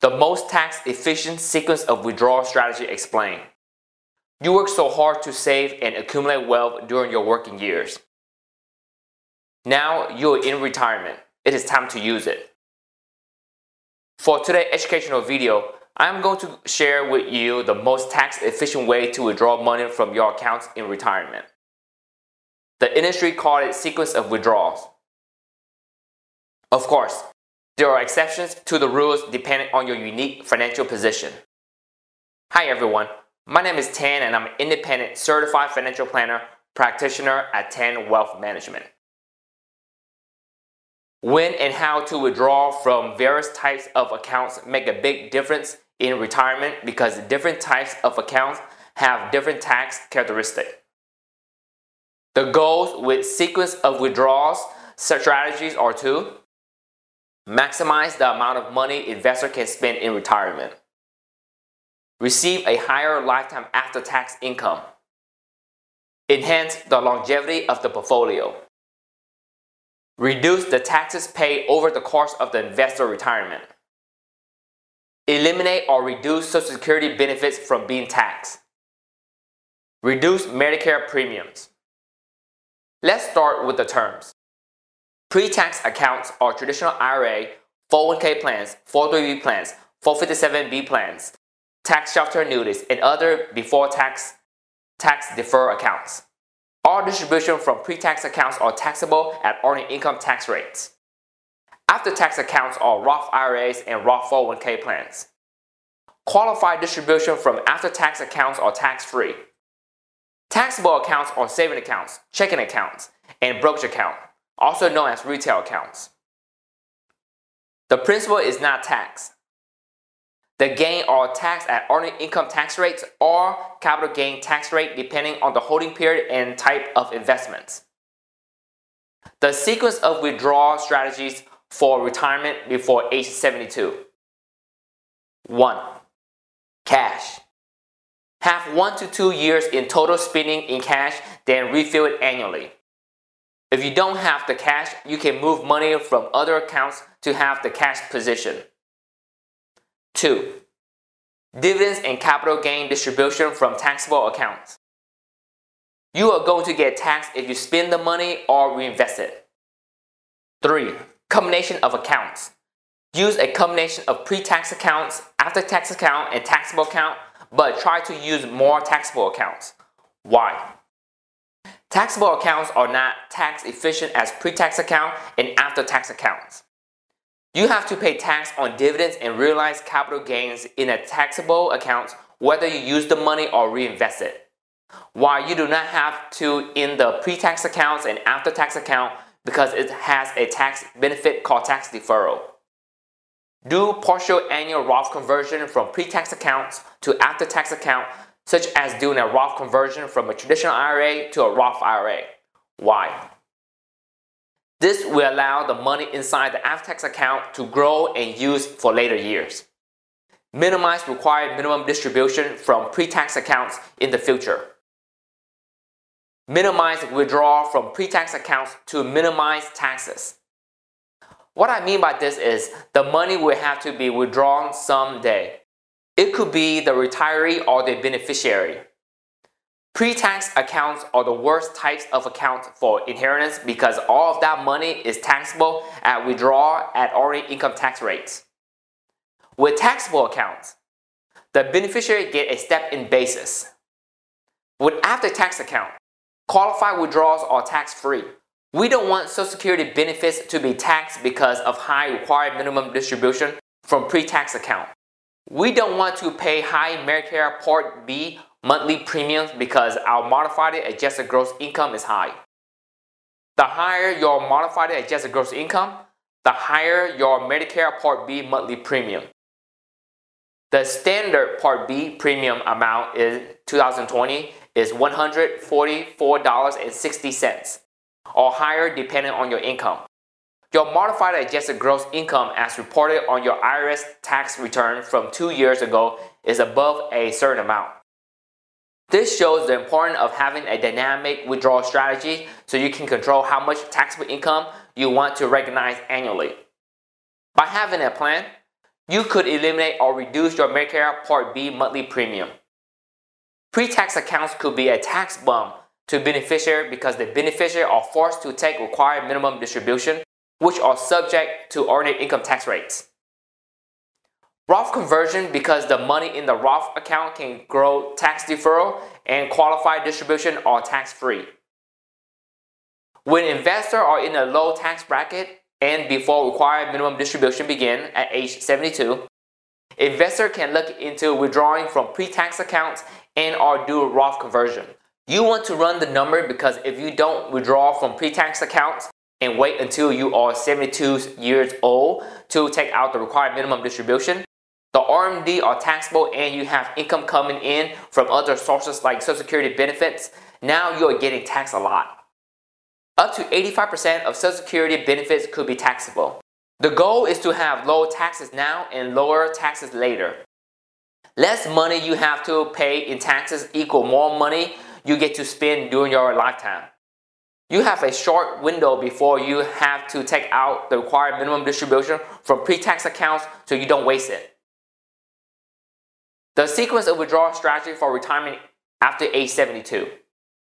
The most tax efficient sequence of withdrawal strategy explained. You work so hard to save and accumulate wealth during your working years. Now you're in retirement. It is time to use it. For today's educational video, I'm going to share with you the most tax efficient way to withdraw money from your accounts in retirement. The industry called it sequence of withdrawals. Of course, there are exceptions to the rules depending on your unique financial position. Hi everyone, my name is Tan and I'm an independent certified financial planner practitioner at Tan Wealth Management. When and how to withdraw from various types of accounts make a big difference in retirement because different types of accounts have different tax characteristics. The goals with sequence of withdrawals strategies are to maximize the amount of money investor can spend in retirement. Receive a higher lifetime after tax income, enhance the longevity of the portfolio, reduce the taxes paid over the course of the investor retirement, eliminate or reduce Social Security benefits from being taxed, reduce Medicare premiums. Let's start with the terms. Pre-tax accounts are traditional IRA, 401k plans, 403b plans, 457b plans, tax shelter annuities, and other before tax defer accounts. All distribution from pre-tax accounts are taxable at ordinary income tax rates. After-tax accounts are Roth IRAs and Roth 401k plans. Qualified distribution from after-tax accounts are tax-free. Taxable accounts are saving accounts, checking accounts, and brokerage account, also known as retail accounts. The principal is not taxed. The gain are taxed at ordinary income tax rates or capital gain tax rate depending on the holding period and type of investments. The sequence of withdrawal strategies for retirement before age 72. 1. Cash. Have 1 to 2 years in total spending in cash, then refill it annually. If you don't have the cash, you can move money from other accounts to have the cash position. 2. Dividends and capital gain distribution from taxable accounts. You are going to get taxed if you spend the money or reinvest it. 3. Combination of accounts. Use a combination of pre-tax accounts, after-tax account, and taxable account, but try to use more taxable accounts. Why? Taxable accounts are not tax efficient as pre-tax account and after-tax accounts. You have to pay tax on dividends and realized capital gains in a taxable account whether you use the money or reinvest it. While you do not have to in the pre-tax accounts and after-tax account because it has a tax benefit called tax deferral. Do partial annual Roth conversion from pre-tax accounts to after-tax account such as doing a Roth conversion from a traditional IRA to a Roth IRA. Why? This will allow the money inside the after-tax account to grow and use for later years. Minimize required minimum distribution from pre-tax accounts in the future. Minimize withdrawal from pre-tax accounts to minimize taxes. What I mean by this is the money will have to be withdrawn someday. It could be the retiree or the beneficiary. Pre-tax accounts are the worst types of accounts for inheritance because all of that money is taxable at withdrawal at already income tax rates. With taxable accounts, the beneficiary get a step-in basis. With after-tax account, qualified withdrawals are tax-free. We don't want Social Security benefits to be taxed because of high required minimum distribution from pre-tax account. We don't want to pay high Medicare Part B monthly premiums because our modified adjusted gross income is high. The higher your modified adjusted gross income, the higher your Medicare Part B monthly premium. The standard Part B premium amount in 2020 is $144.60 or higher depending on your income. Your modified adjusted gross income as reported on your IRS tax return from two years ago is above a certain amount. This shows the importance of having a dynamic withdrawal strategy so you can control how much taxable income you want to recognize annually. By having a plan, you could eliminate or reduce your Medicare Part B monthly premium. Pre-tax accounts could be a tax bump to beneficiary because the beneficiary are forced to take required minimum distribution, which are subject to ordinary income tax rates. Roth conversion because the money in the Roth account can grow tax deferral and qualified distribution are tax free. When investors are in a low tax bracket and before required minimum distribution begin at age 72, investor can look into withdrawing from pre-tax accounts and or do a Roth conversion. You want to run the number because if you don't withdraw from pre-tax accounts and wait until you are 72 years old to take out the required minimum distribution, the RMD are taxable and you have income coming in from other sources like Social Security benefits, now you are getting taxed a lot. Up to 85% of Social Security benefits could be taxable. The goal is to have low taxes now and lower taxes later. Less money you have to pay in taxes equal more money you get to spend during your lifetime. You have a short window before you have to take out the required minimum distribution from pre-tax accounts so you don't waste it. The sequence of withdrawal strategy for retirement after age 72.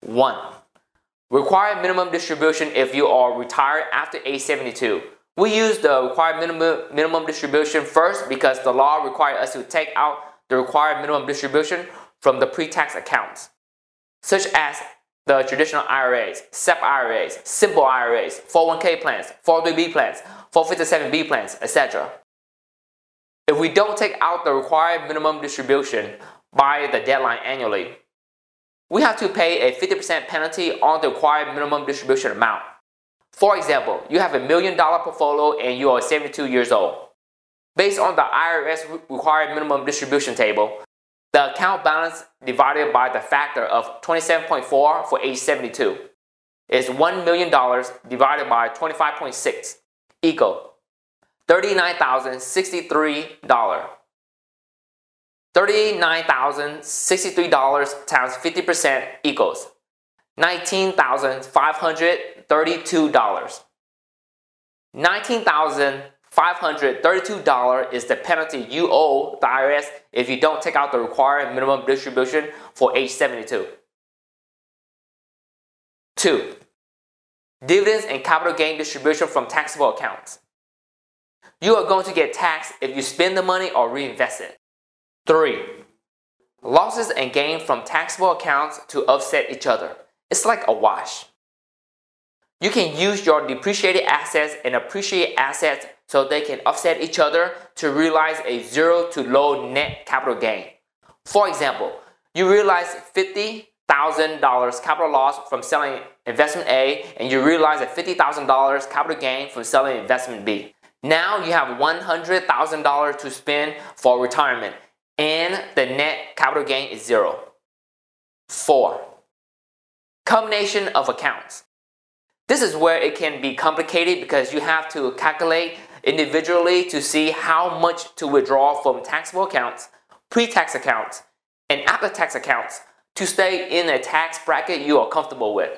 1. Required minimum distribution if you are retired after age 72. We use the required minimum, minimum distribution first because the law requires us to take out the required minimum distribution from the pre-tax accounts, such as the traditional IRAs, SEP IRAs, simple IRAs, 401k plans, 403b plans, 457b plans, etc. If we don't take out the required minimum distribution by the deadline annually, we have to pay a 50% penalty on the required minimum distribution amount. For example, you have a million dollar portfolio and you are 72 years old. Based on the IRS required minimum distribution table, the account balance divided by the factor of 27.4 for age 72 is $1 million divided by 25.6 equal $39,063. $39,063 times 50% equals $19,532. $19,532 is the penalty you owe the IRS if you don't take out the required minimum distribution for age 72. 2. Dividends and capital gain distribution from taxable accounts. You are going to get taxed if you spend the money or reinvest it. 3. Losses and gain from taxable accounts to offset each other. It's like a wash. You can use your depreciated assets and appreciated assets so they can offset each other to realize a zero to low net capital gain. For example, you realize $50,000 capital loss from selling investment A and you realize a $50,000 capital gain from selling investment B. Now you have $100,000 to spend for retirement and the net capital gain is zero. Four, combination of accounts. This is where it can be complicated because you have to calculate individually to see how much to withdraw from taxable accounts, pre-tax accounts, and after-tax accounts to stay in a tax bracket you are comfortable with.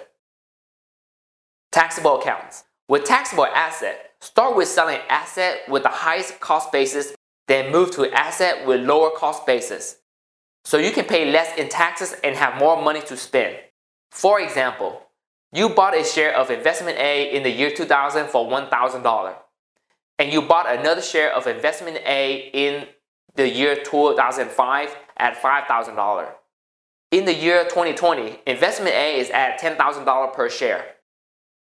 Taxable accounts. With taxable asset, start with selling asset with the highest cost basis then move to asset with lower cost basis. So you can pay less in taxes and have more money to spend. For example, you bought a share of investment A in the year 2000 for $1,000 and you bought another share of investment A in the year 2005 at $5,000. In the year 2020, investment A is at $10,000 per share.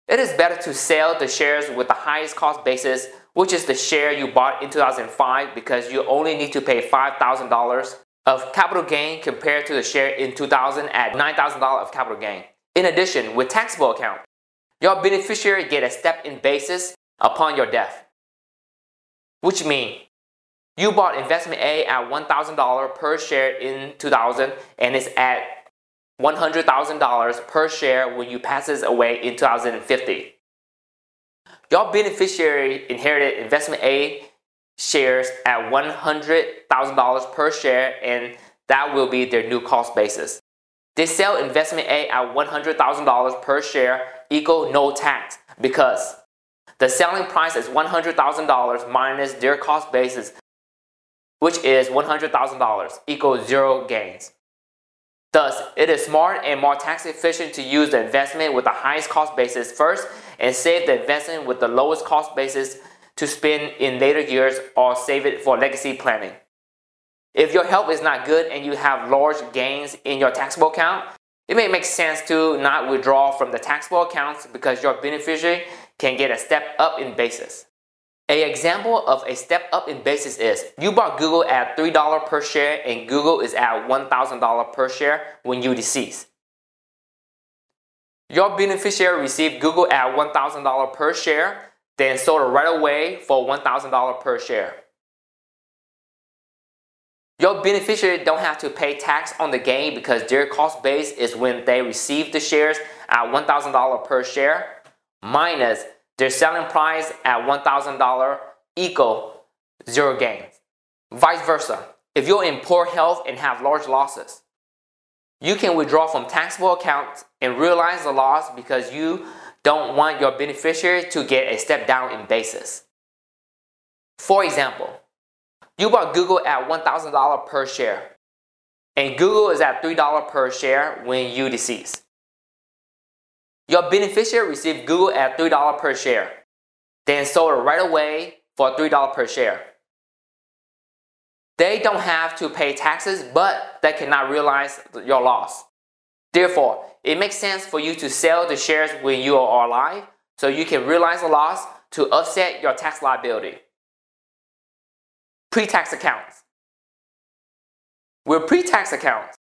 It is better to sell the shares with the highest cost basis which is the share you bought in 2005 because you only need to pay $5,000 of capital gain compared to the share in 2000 at $9,000 of capital gain. In addition, with taxable account, your beneficiary get a step-in basis upon your death. Which means you bought investment A at $1,000 per share in 2000 and it's at $100,000 per share when you passes away in 2050. Your beneficiary inherited investment A shares at $100,000 per share and that will be their new cost basis. They sell investment A at $100,000 per share equal no tax because the selling price is $100,000 minus their cost basis. which is $100,000, equals zero gains. Thus, it is smart and more tax efficient to use the investment with the highest cost basis first and save the investment with the lowest cost basis to spend in later years or save it for legacy planning. If your health is not good and you have large gains in your taxable account, it may make sense to not withdraw from the taxable accounts because your beneficiary can get a step up in basis. A example of a step up in basis is you bought Google at $3 per share and Google is at $1,000 per share when you decease. Your beneficiary received Google at $1,000 per share, then sold it right away for $1,000 per share. Your beneficiary don't have to pay tax on the gain because their cost base is when they receive the shares at $1,000 per share minus their selling price at $1,000 equal zero gains. Vice versa, if you're in poor health and have large losses, you can withdraw from taxable accounts and realize the loss because you don't want your beneficiary to get a step down in basis. For example, you bought Google at $1,000 per share, and Google is at $3 per share when you decease. Your beneficiary received Google at $3 per share, then sold it right away for $3 per share. They don't have to pay taxes, but they cannot realize your loss. Therefore, it makes sense for you to sell the shares when you are alive so you can realize the loss to offset your tax liability. Pre-tax accounts. With pre-tax accounts,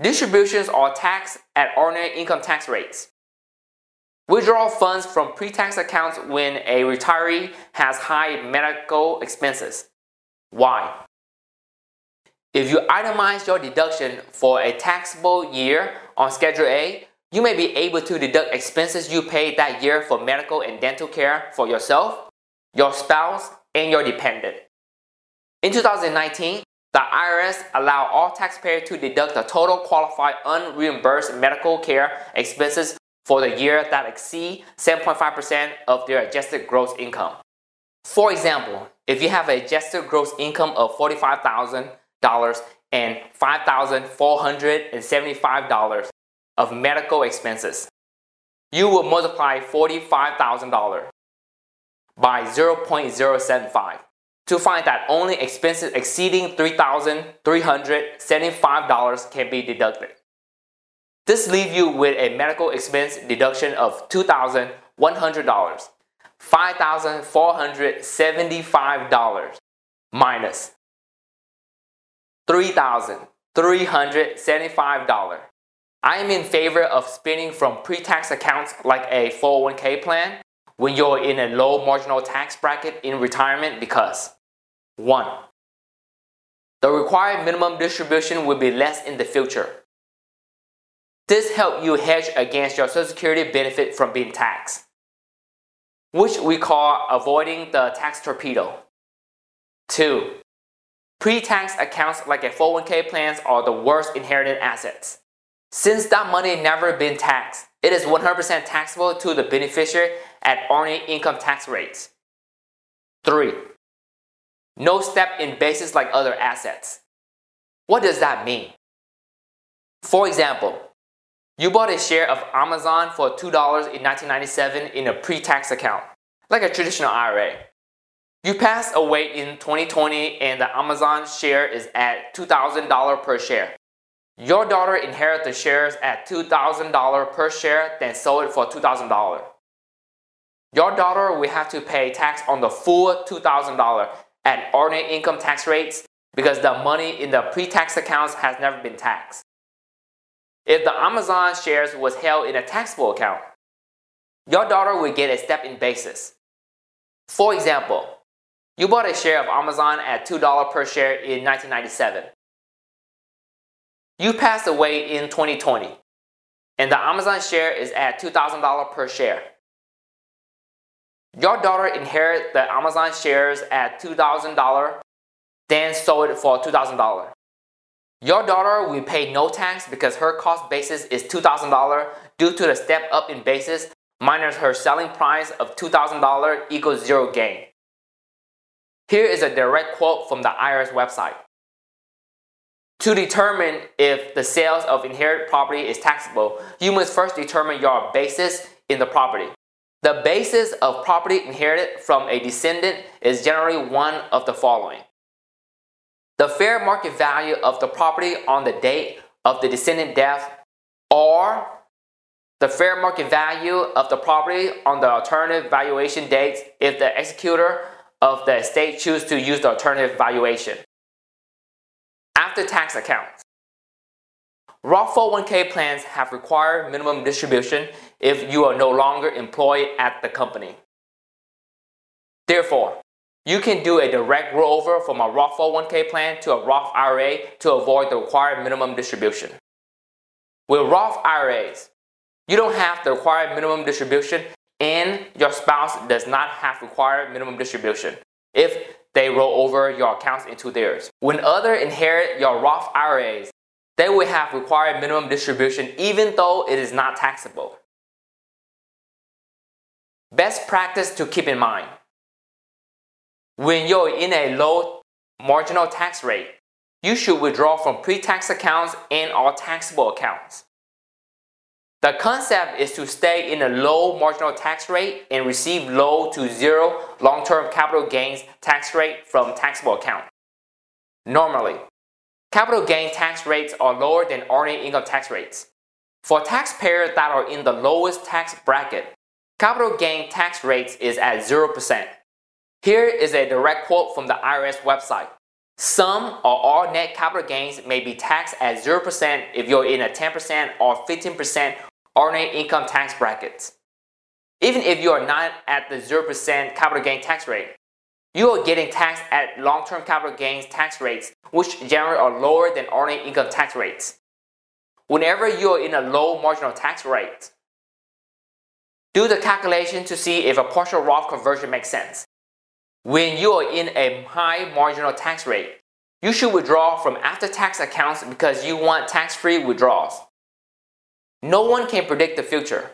distributions are taxed at ordinary income tax rates. Withdraw funds from pre-tax accounts when a retiree has high medical expenses. Why? If you itemize your deduction for a taxable year on Schedule A, you may be able to deduct expenses you paid that year for medical and dental care for yourself, your spouse, and your dependent. In 2019, the IRS allowed all taxpayers to deduct the total qualified unreimbursed medical care expenses for the year that exceed 7.5% of their adjusted gross income. For example, if you have an adjusted gross income of $45,000 and $5,475 of medical expenses, you will multiply $45,000 by 0.075 to find that only expenses exceeding $3,375 can be deducted. This leaves you with a medical expense deduction of $2,100, $5,475 minus $3,375. I am in favor of spending from pre-tax accounts like a 401k plan when you're in a low marginal tax bracket in retirement because 1. The required minimum distribution will be less in the future. This helps you hedge against your Social Security benefit from being taxed, which we call avoiding the tax torpedo. 2. Pre-tax accounts like a 401k plans are the worst inherited assets. Since that money never been taxed, it is 100% taxable to the beneficiary at ordinary income tax rates. 3. No step in basis like other assets. What does that mean? For example, you bought a share of Amazon for $2 in 1997 in a pre tax account, like a traditional IRA. You pass away in 2020 and the Amazon share is at $2,000 per share. Your daughter inherits the shares at $2,000 per share, then sold it for $2,000. Your daughter will have to pay tax on the full $2,000 at ordinary income tax rates because the money in the pre tax accounts has never been taxed. If the Amazon shares was held in a taxable account, your daughter would get a step in basis. For example, you bought a share of Amazon at $2 per share in 1997. You passed away in 2020, and the Amazon share is at $2,000 per share. Your daughter inherited the Amazon shares at $2,000, then sold it for $2,000. Your daughter will pay no tax because her cost basis is $2,000 due to the step up in basis minus her selling price of $2,000 equals zero gain. Here is a direct quote from the IRS website. To determine if the sales of inherited property is taxable, you must first determine your basis in the property. The basis of property inherited from a descendant is generally one of the following. The fair market value of the property on the date of the descendant death or the fair market value of the property on the alternative valuation dates if the executor of the estate choose to use the alternative valuation. After tax accounts. Roth 401k plans have required minimum distribution if you are no longer employed at the company. Therefore, you can do a direct rollover from a Roth 401k plan to a Roth IRA to avoid the required minimum distribution. With Roth IRAs, you don't have the required minimum distribution and your spouse does not have required minimum distribution if they roll over your accounts into theirs. When others inherit your Roth IRAs, they will have required minimum distribution even though it is not taxable. Best practice to keep in mind. When you're in a low marginal tax rate, you should withdraw from pre-tax accounts and all taxable accounts. The concept is to stay in a low marginal tax rate and receive low to zero long-term capital gains tax rate from taxable account. Normally, capital gain tax rates are lower than ordinary income tax rates. For taxpayers that are in the lowest tax bracket, capital gain tax rates is at 0%. Here is a direct quote from the IRS website. Some or all net capital gains may be taxed at 0% if you're in a 10% or 15% ordinary income tax brackets. Even if you are not at the 0% capital gain tax rate, you are getting taxed at long-term capital gains tax rates, which generally are lower than ordinary income tax rates. Whenever you are in a low marginal tax rate, do the calculation to see if a partial Roth conversion makes sense. When you are in a high marginal tax rate, you should withdraw from after-tax accounts because you want tax-free withdrawals. No one can predict the future.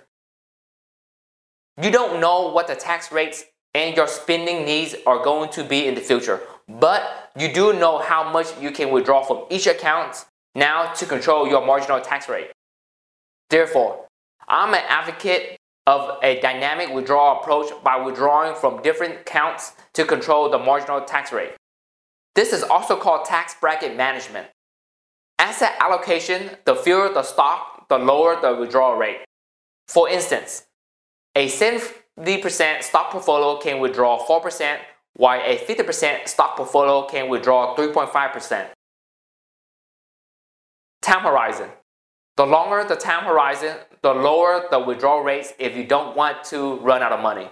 You don't know what the tax rates and your spending needs are going to be in the future, but you do know how much you can withdraw from each account now to control your marginal tax rate. Therefore, I'm an advocate of a dynamic withdrawal approach by withdrawing from different accounts to control the marginal tax rate. This is also called tax bracket management. Asset allocation, the fewer the stock the lower the withdrawal rate. For instance, a 70% stock portfolio can withdraw 4%, while a 50% stock portfolio can withdraw 3.5%. Time horizon. The longer the time horizon, the lower the withdrawal rates if you don't want to run out of money.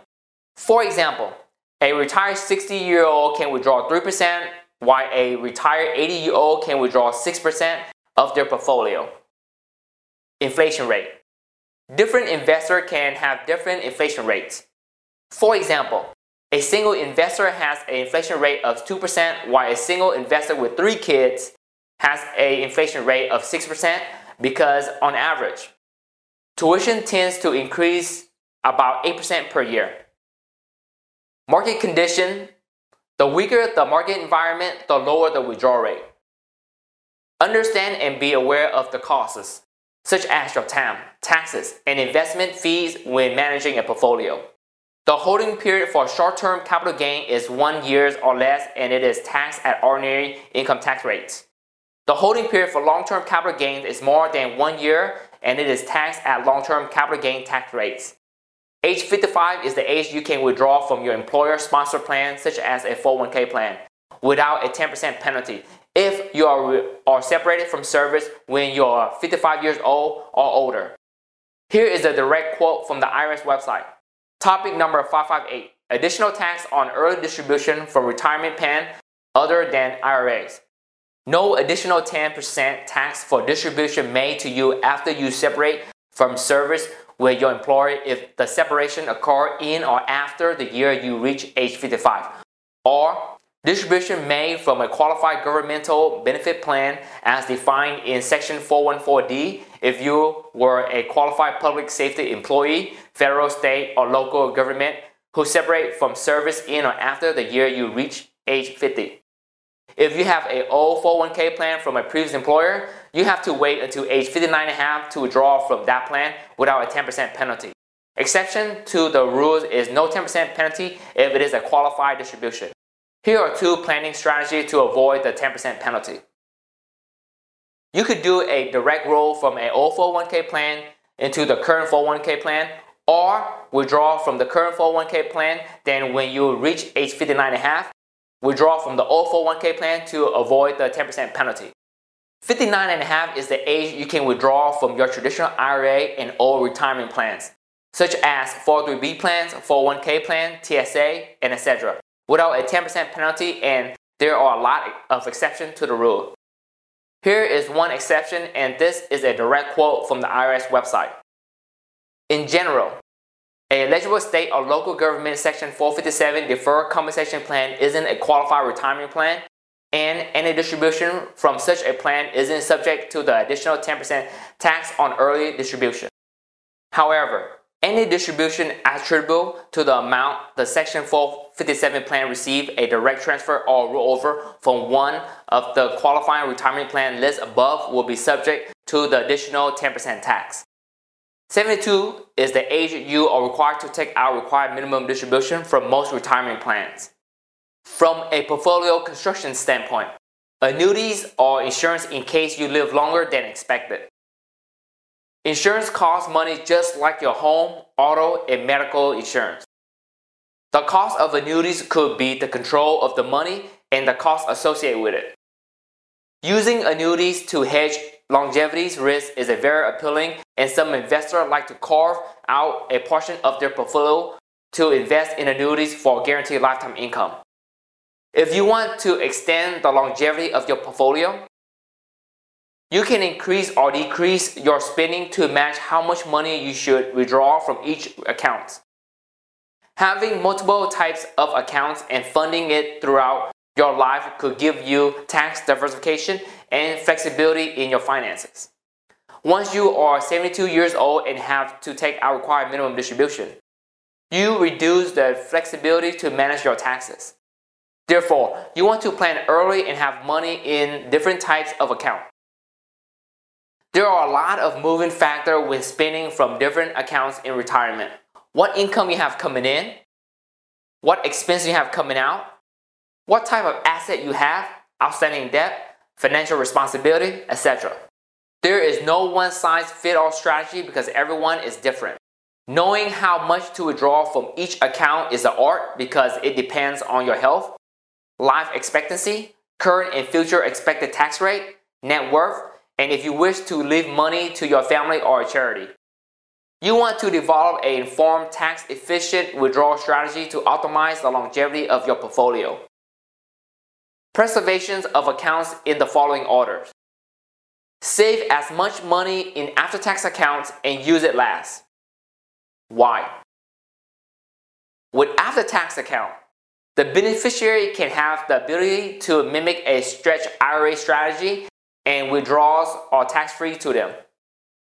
For example, a retired 60 year old can withdraw 3%, while a retired 80 year old can withdraw 6% of their portfolio. Inflation rate. Different investors can have different inflation rates. For example, a single investor has an inflation rate of 2%, while a single investor with three kids has an inflation rate of 6% because, on average, tuition tends to increase about 8% per year. Market condition the weaker the market environment, the lower the withdrawal rate. Understand and be aware of the costs, such as your time, taxes, and investment fees when managing a portfolio. The holding period for short-term capital gain is one year or less and it is taxed at ordinary income tax rates. The holding period for long-term capital gains is more than one year and it is taxed at long-term capital gain tax rates. Age 55 is the age you can withdraw from your employer sponsored plan such as a 401k plan without a 10% penalty if you are, are separated from service when you are 55 years old or older. Here is a direct quote from the IRS website. Topic number 558 Additional tax on early distribution from retirement plan other than IRAs. No additional 10% tax for distribution made to you after you separate from service with your employer if the separation occurred in or after the year you reach age 55 or Distribution made from a qualified governmental benefit plan as defined in Section 414D if you were a qualified public safety employee, federal, state, or local government who separate from service in or after the year you reach age 50. If you have a old 401k plan from a previous employer, you have to wait until age 59 and a half to withdraw from that plan without a 10% penalty. Exception to the rules is no 10% penalty if it is a qualified distribution. Here are two planning strategies to avoid the 10% penalty. You could do a direct roll from an old 401k plan into the current 401k plan or withdraw from the current 401k plan. Then when you reach age 59 and a half, withdraw from the old 401k plan to avoid the 10% penalty. 59 and a half is the age you can withdraw from your traditional IRA and all retirement plans, such as 403b plans, 401k plan, TSA, and etc. without a 10% penalty and there are a lot of exceptions to the rule. Here is one exception and this is a direct quote from the IRS website. In general, a eligible state or local government Section 457 deferred compensation plan isn't a qualified retirement plan, and any distribution from such a plan isn't subject to the additional 10% tax on early distribution. However, any distribution attributable to the amount the Section 457 plan received a direct transfer or rollover from one of the qualifying retirement plan lists above will be subject to the additional 10% tax. 72 is the age you are required to take out required minimum distribution from most retirement plans. From a portfolio construction standpoint, annuities are insurance in case you live longer than expected. Insurance costs money just like your home, auto, and medical insurance. The cost of annuities could be the control of the money and the cost associated with it. Using annuities to hedge longevity's risk is a very appealing and some investors like to carve out a portion of their portfolio to invest in annuities for guaranteed lifetime income. If you want to extend the longevity of your portfolio, you can increase or decrease your spending to match how much money you should withdraw from each account. Having multiple types of accounts and funding it throughout your life could give you tax diversification and flexibility in your finances. Once you are 72 years old and have to take out required minimum distribution, you reduce the flexibility to manage your taxes. Therefore, you want to plan early and have money in different types of account. There are a lot of moving factors when spending from different accounts in retirement. What income you have coming in, what expense you have coming out, what type of asset you have, outstanding debt, financial responsibility, etc. There is no one size fit all strategy because everyone is different. Knowing how much to withdraw from each account is an art because it depends on your health, life expectancy, current and future expected tax rate, net worth, and if you wish to leave money to your family or a charity. You want to develop an informed, tax efficient withdrawal strategy to optimize the longevity of your portfolio. Preservations of accounts in the following orders. Save as much money in after tax accounts and use it last. Why? With after tax account, the beneficiary can have the ability to mimic a stretch IRA strategy and withdrawals are tax free to them,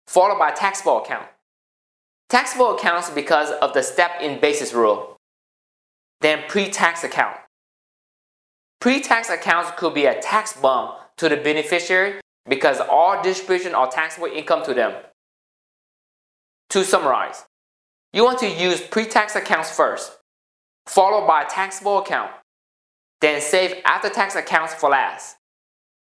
followed by taxable account. Taxable accounts because of the step in basis rule. Then pre tax account. Pre-tax accounts could be a tax bump to the beneficiary because all distribution are taxable income to them. To summarize, you want to use pre-tax accounts first, followed by a taxable account, then save after-tax accounts for last.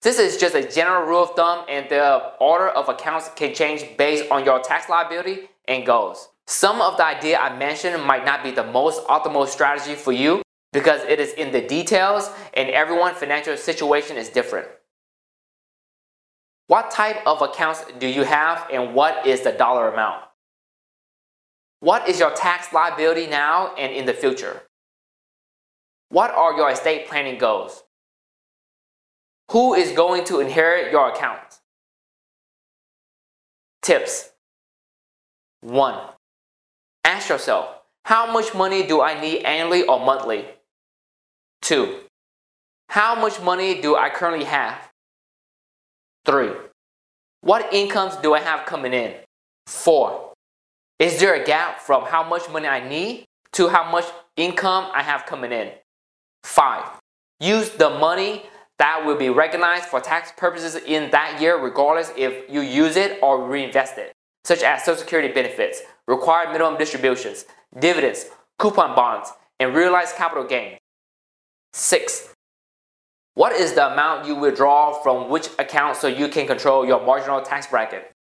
This is just a general rule of thumb and the order of accounts can change based on your tax liability and goals. Some of the idea I mentioned might not be the most optimal strategy for you, because it is in the details and everyone's financial situation is different. What type of accounts do you have and what is the dollar amount? What is your tax liability now and in the future? What are your estate planning goals? Who is going to inherit your account? Tips 1. Ask yourself, how much money do I need annually or monthly? Two, how much money do I currently have? Three, what incomes do I have coming in? Four, is there a gap from how much money I need to how much income I have coming in? Five, use the money that will be recognized for tax purposes in that year, regardless if you use it or reinvest it, such as Social Security benefits, required minimum distributions, dividends, coupon bonds, and realized capital gains. 6. What is the amount you withdraw from which account so you can control your marginal tax bracket?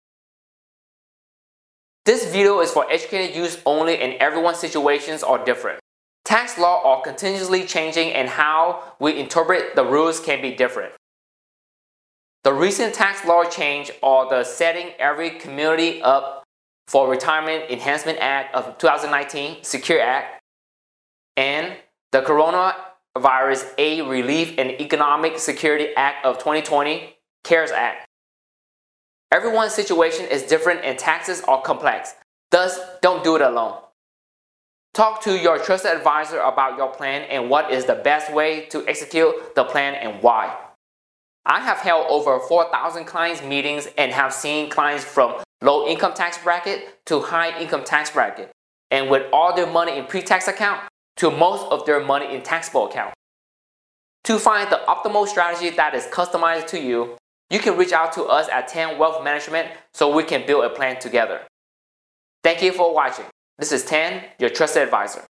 This video is for educated use only and everyone's situations are different. Tax law are continuously changing and how we interpret the rules can be different. The recent tax law change are the Setting Every Community Up for Retirement Enhancement Act of 2019, Secure Act, and the Coronavirus Aid Relief and Economic Security Act of 2020, CARES Act. Everyone's situation is different and taxes are complex. Thus, don't do it alone. Talk to your trusted advisor about your plan and what is the best way to execute the plan and why. I have held over 4,000 clients meetings and have seen clients from low income tax bracket to high income tax bracket and with all their money in pre-tax account to most of their money in taxable account. To find the optimal strategy that is customized to you, you can reach out to us at Tan Wealth Management so we can build a plan together. Thank you for watching. This is Tan, your trusted advisor.